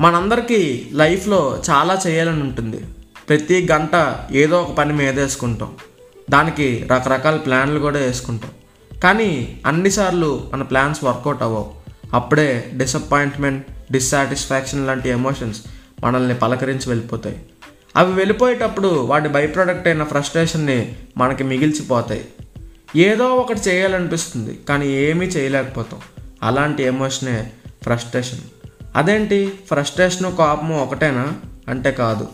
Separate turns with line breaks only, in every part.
మనందరికీ లైఫ్లో చాలా చేయాలని ఉంటుంది. ప్రతి గంట ఏదో ఒక పని మీద వేసుకుంటాం. దానికి రకరకాల ప్లాన్లు కూడా వేసుకుంటాం. కానీ అన్నిసార్లు మన ప్లాన్స్ వర్కౌట్ అవ్వవు. అప్పుడే డిసప్పాయింట్మెంట్ డిస్సాటిస్ఫాక్షన్ లాంటి ఎమోషన్స్ మనల్ని పలకరించి వెళ్ళిపోతాయి. అవి వెళ్ళిపోయేటప్పుడు వాటి బై ప్రోడక్ట్ అయిన ఫ్రస్ట్రేషన్ని మనకి మిగిల్చిపోతాయి. ఏదో ఒకటి చేయాలనిపిస్తుంది కానీ ఏమీ చేయలేకపోతాం. అలాంటి ఎమోషనే ఫ్రస్ట్రేషన్. అదేంటి? ఫ్రస్ట్రేషను కోపము ఒకటేనా? అంటే కాదు.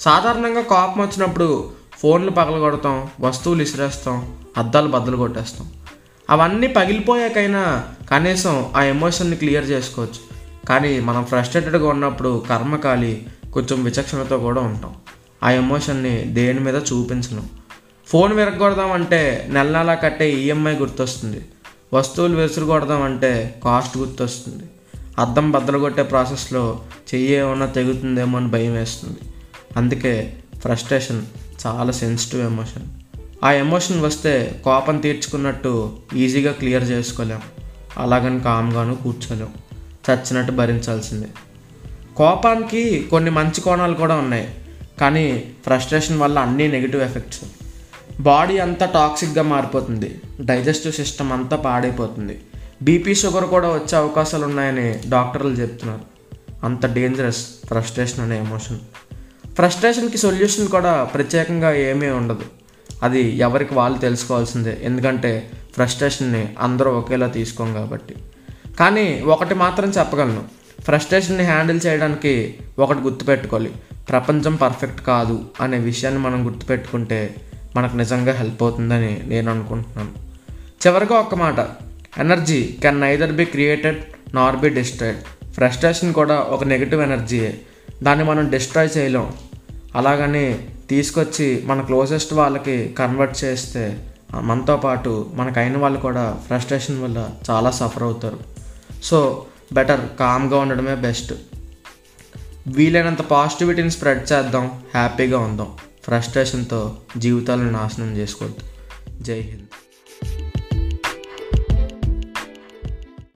సాధారణంగా కోపం వచ్చినప్పుడు ఫోన్లు పగలగొడతాం వస్తువులు ఇసిరేస్తాం అద్దాలు బద్దలు కొట్టేస్తాం. అవన్నీ పగిలిపోయాకైనా కనీసం ఆ ఎమోషన్ని క్లియర్ చేసుకోవచ్చు. కానీ మనం ఫ్రస్ట్రేటెడ్గా ఉన్నప్పుడు కర్మకాలి కొంచెం విచక్షణతో కూడా ఉంటాం. ఆ ఎమోషన్ని దేని మీద చూపించను. ఫోన్ విరగొడదాం అంటే నెల నెలా కట్టే ఈఎంఐ గుర్తొస్తుంది. వస్తువులు విసురుకొడదాం అంటే కాస్ట్ గుర్తొస్తుంది. అద్దం బద్దలు కొట్టే ప్రాసెస్లో చెయ్యి ఏమన్నా తెగుతుందేమో అని భయం వేస్తుంది. అందుకే ఫ్రస్ట్రేషన్ చాలా సెన్సిటివ్ ఎమోషన్. ఆ ఎమోషన్ వస్తే కోపం తీర్చుకున్నట్టు ఈజీగా క్లియర్ చేసుకోలేం. అలాగని కామ్గాను కూర్చోలేం. చచ్చినట్టు భరించాల్సిందే. కోపానికి కొన్ని మంచి కోణాలు కూడా ఉన్నాయి. కానీ ఫ్రస్ట్రేషన్ వల్ల అన్నీ నెగిటివ్ ఎఫెక్ట్స్. బాడీ అంతా టాక్సిక్గా మారిపోతుంది. డైజెస్టివ్ సిస్టమ్ అంతా పాడైపోతుంది. బీపీ షుగర్ కూడా వచ్చే అవకాశాలు ఉన్నాయని డాక్టర్లు చెప్తున్నారు. అంత డేంజరస్ ఫ్రస్ట్రేషన్ అనే ఎమోషన్ ఫ్రస్ట్రేషన్కి సొల్యూషన్ కూడా ప్రత్యేకంగా ఏమీ ఉండదు. అది ఎవరికి వాళ్ళు తెలుసుకోవాల్సిందే. ఎందుకంటే ఫ్రస్ట్రేషన్ని అందరూ ఒకేలా తీసుకోం కాబట్టి. కానీ ఒకటి మాత్రం చెప్పగలను. ఫ్రస్ట్రేషన్ని హ్యాండిల్ చేయడానికి ఒకటి గుర్తుపెట్టుకోవాలి. ప్రపంచం పర్ఫెక్ట్ కాదు అనే విషయాన్ని మనం గుర్తుపెట్టుకుంటే మనకు నిజంగా హెల్ప్ అవుతుందని నేను అనుకుంటున్నాను. చివరిగా ఒక్క మాట. Energy can neither be created nor be destroyed. Frustration కూడా ఒక నెగిటివ్ ఎనర్జీయే. దాన్ని మనం డిస్ట్రాయ్ చేయలేం. అలాగని తీసుకొచ్చి మన క్లోజెస్ట్ వాళ్ళకి కన్వర్ట్ చేస్తే మనతో పాటు మనకు అయిన వాళ్ళు కూడా ఫ్రస్ట్రేషన్ వల్ల చాలా సఫర్ అవుతారు. సో బెటర్ కామ్గా ఉండడమే బెస్ట్. వీలైనంత పాజిటివిటీని స్ప్రెడ్ చేద్దాం హ్యాపీగా ఉందాం. ఫ్రస్ట్రేషన్తో జీవితాలను నాశనం చేసుకోవద్దు. జై హింద్.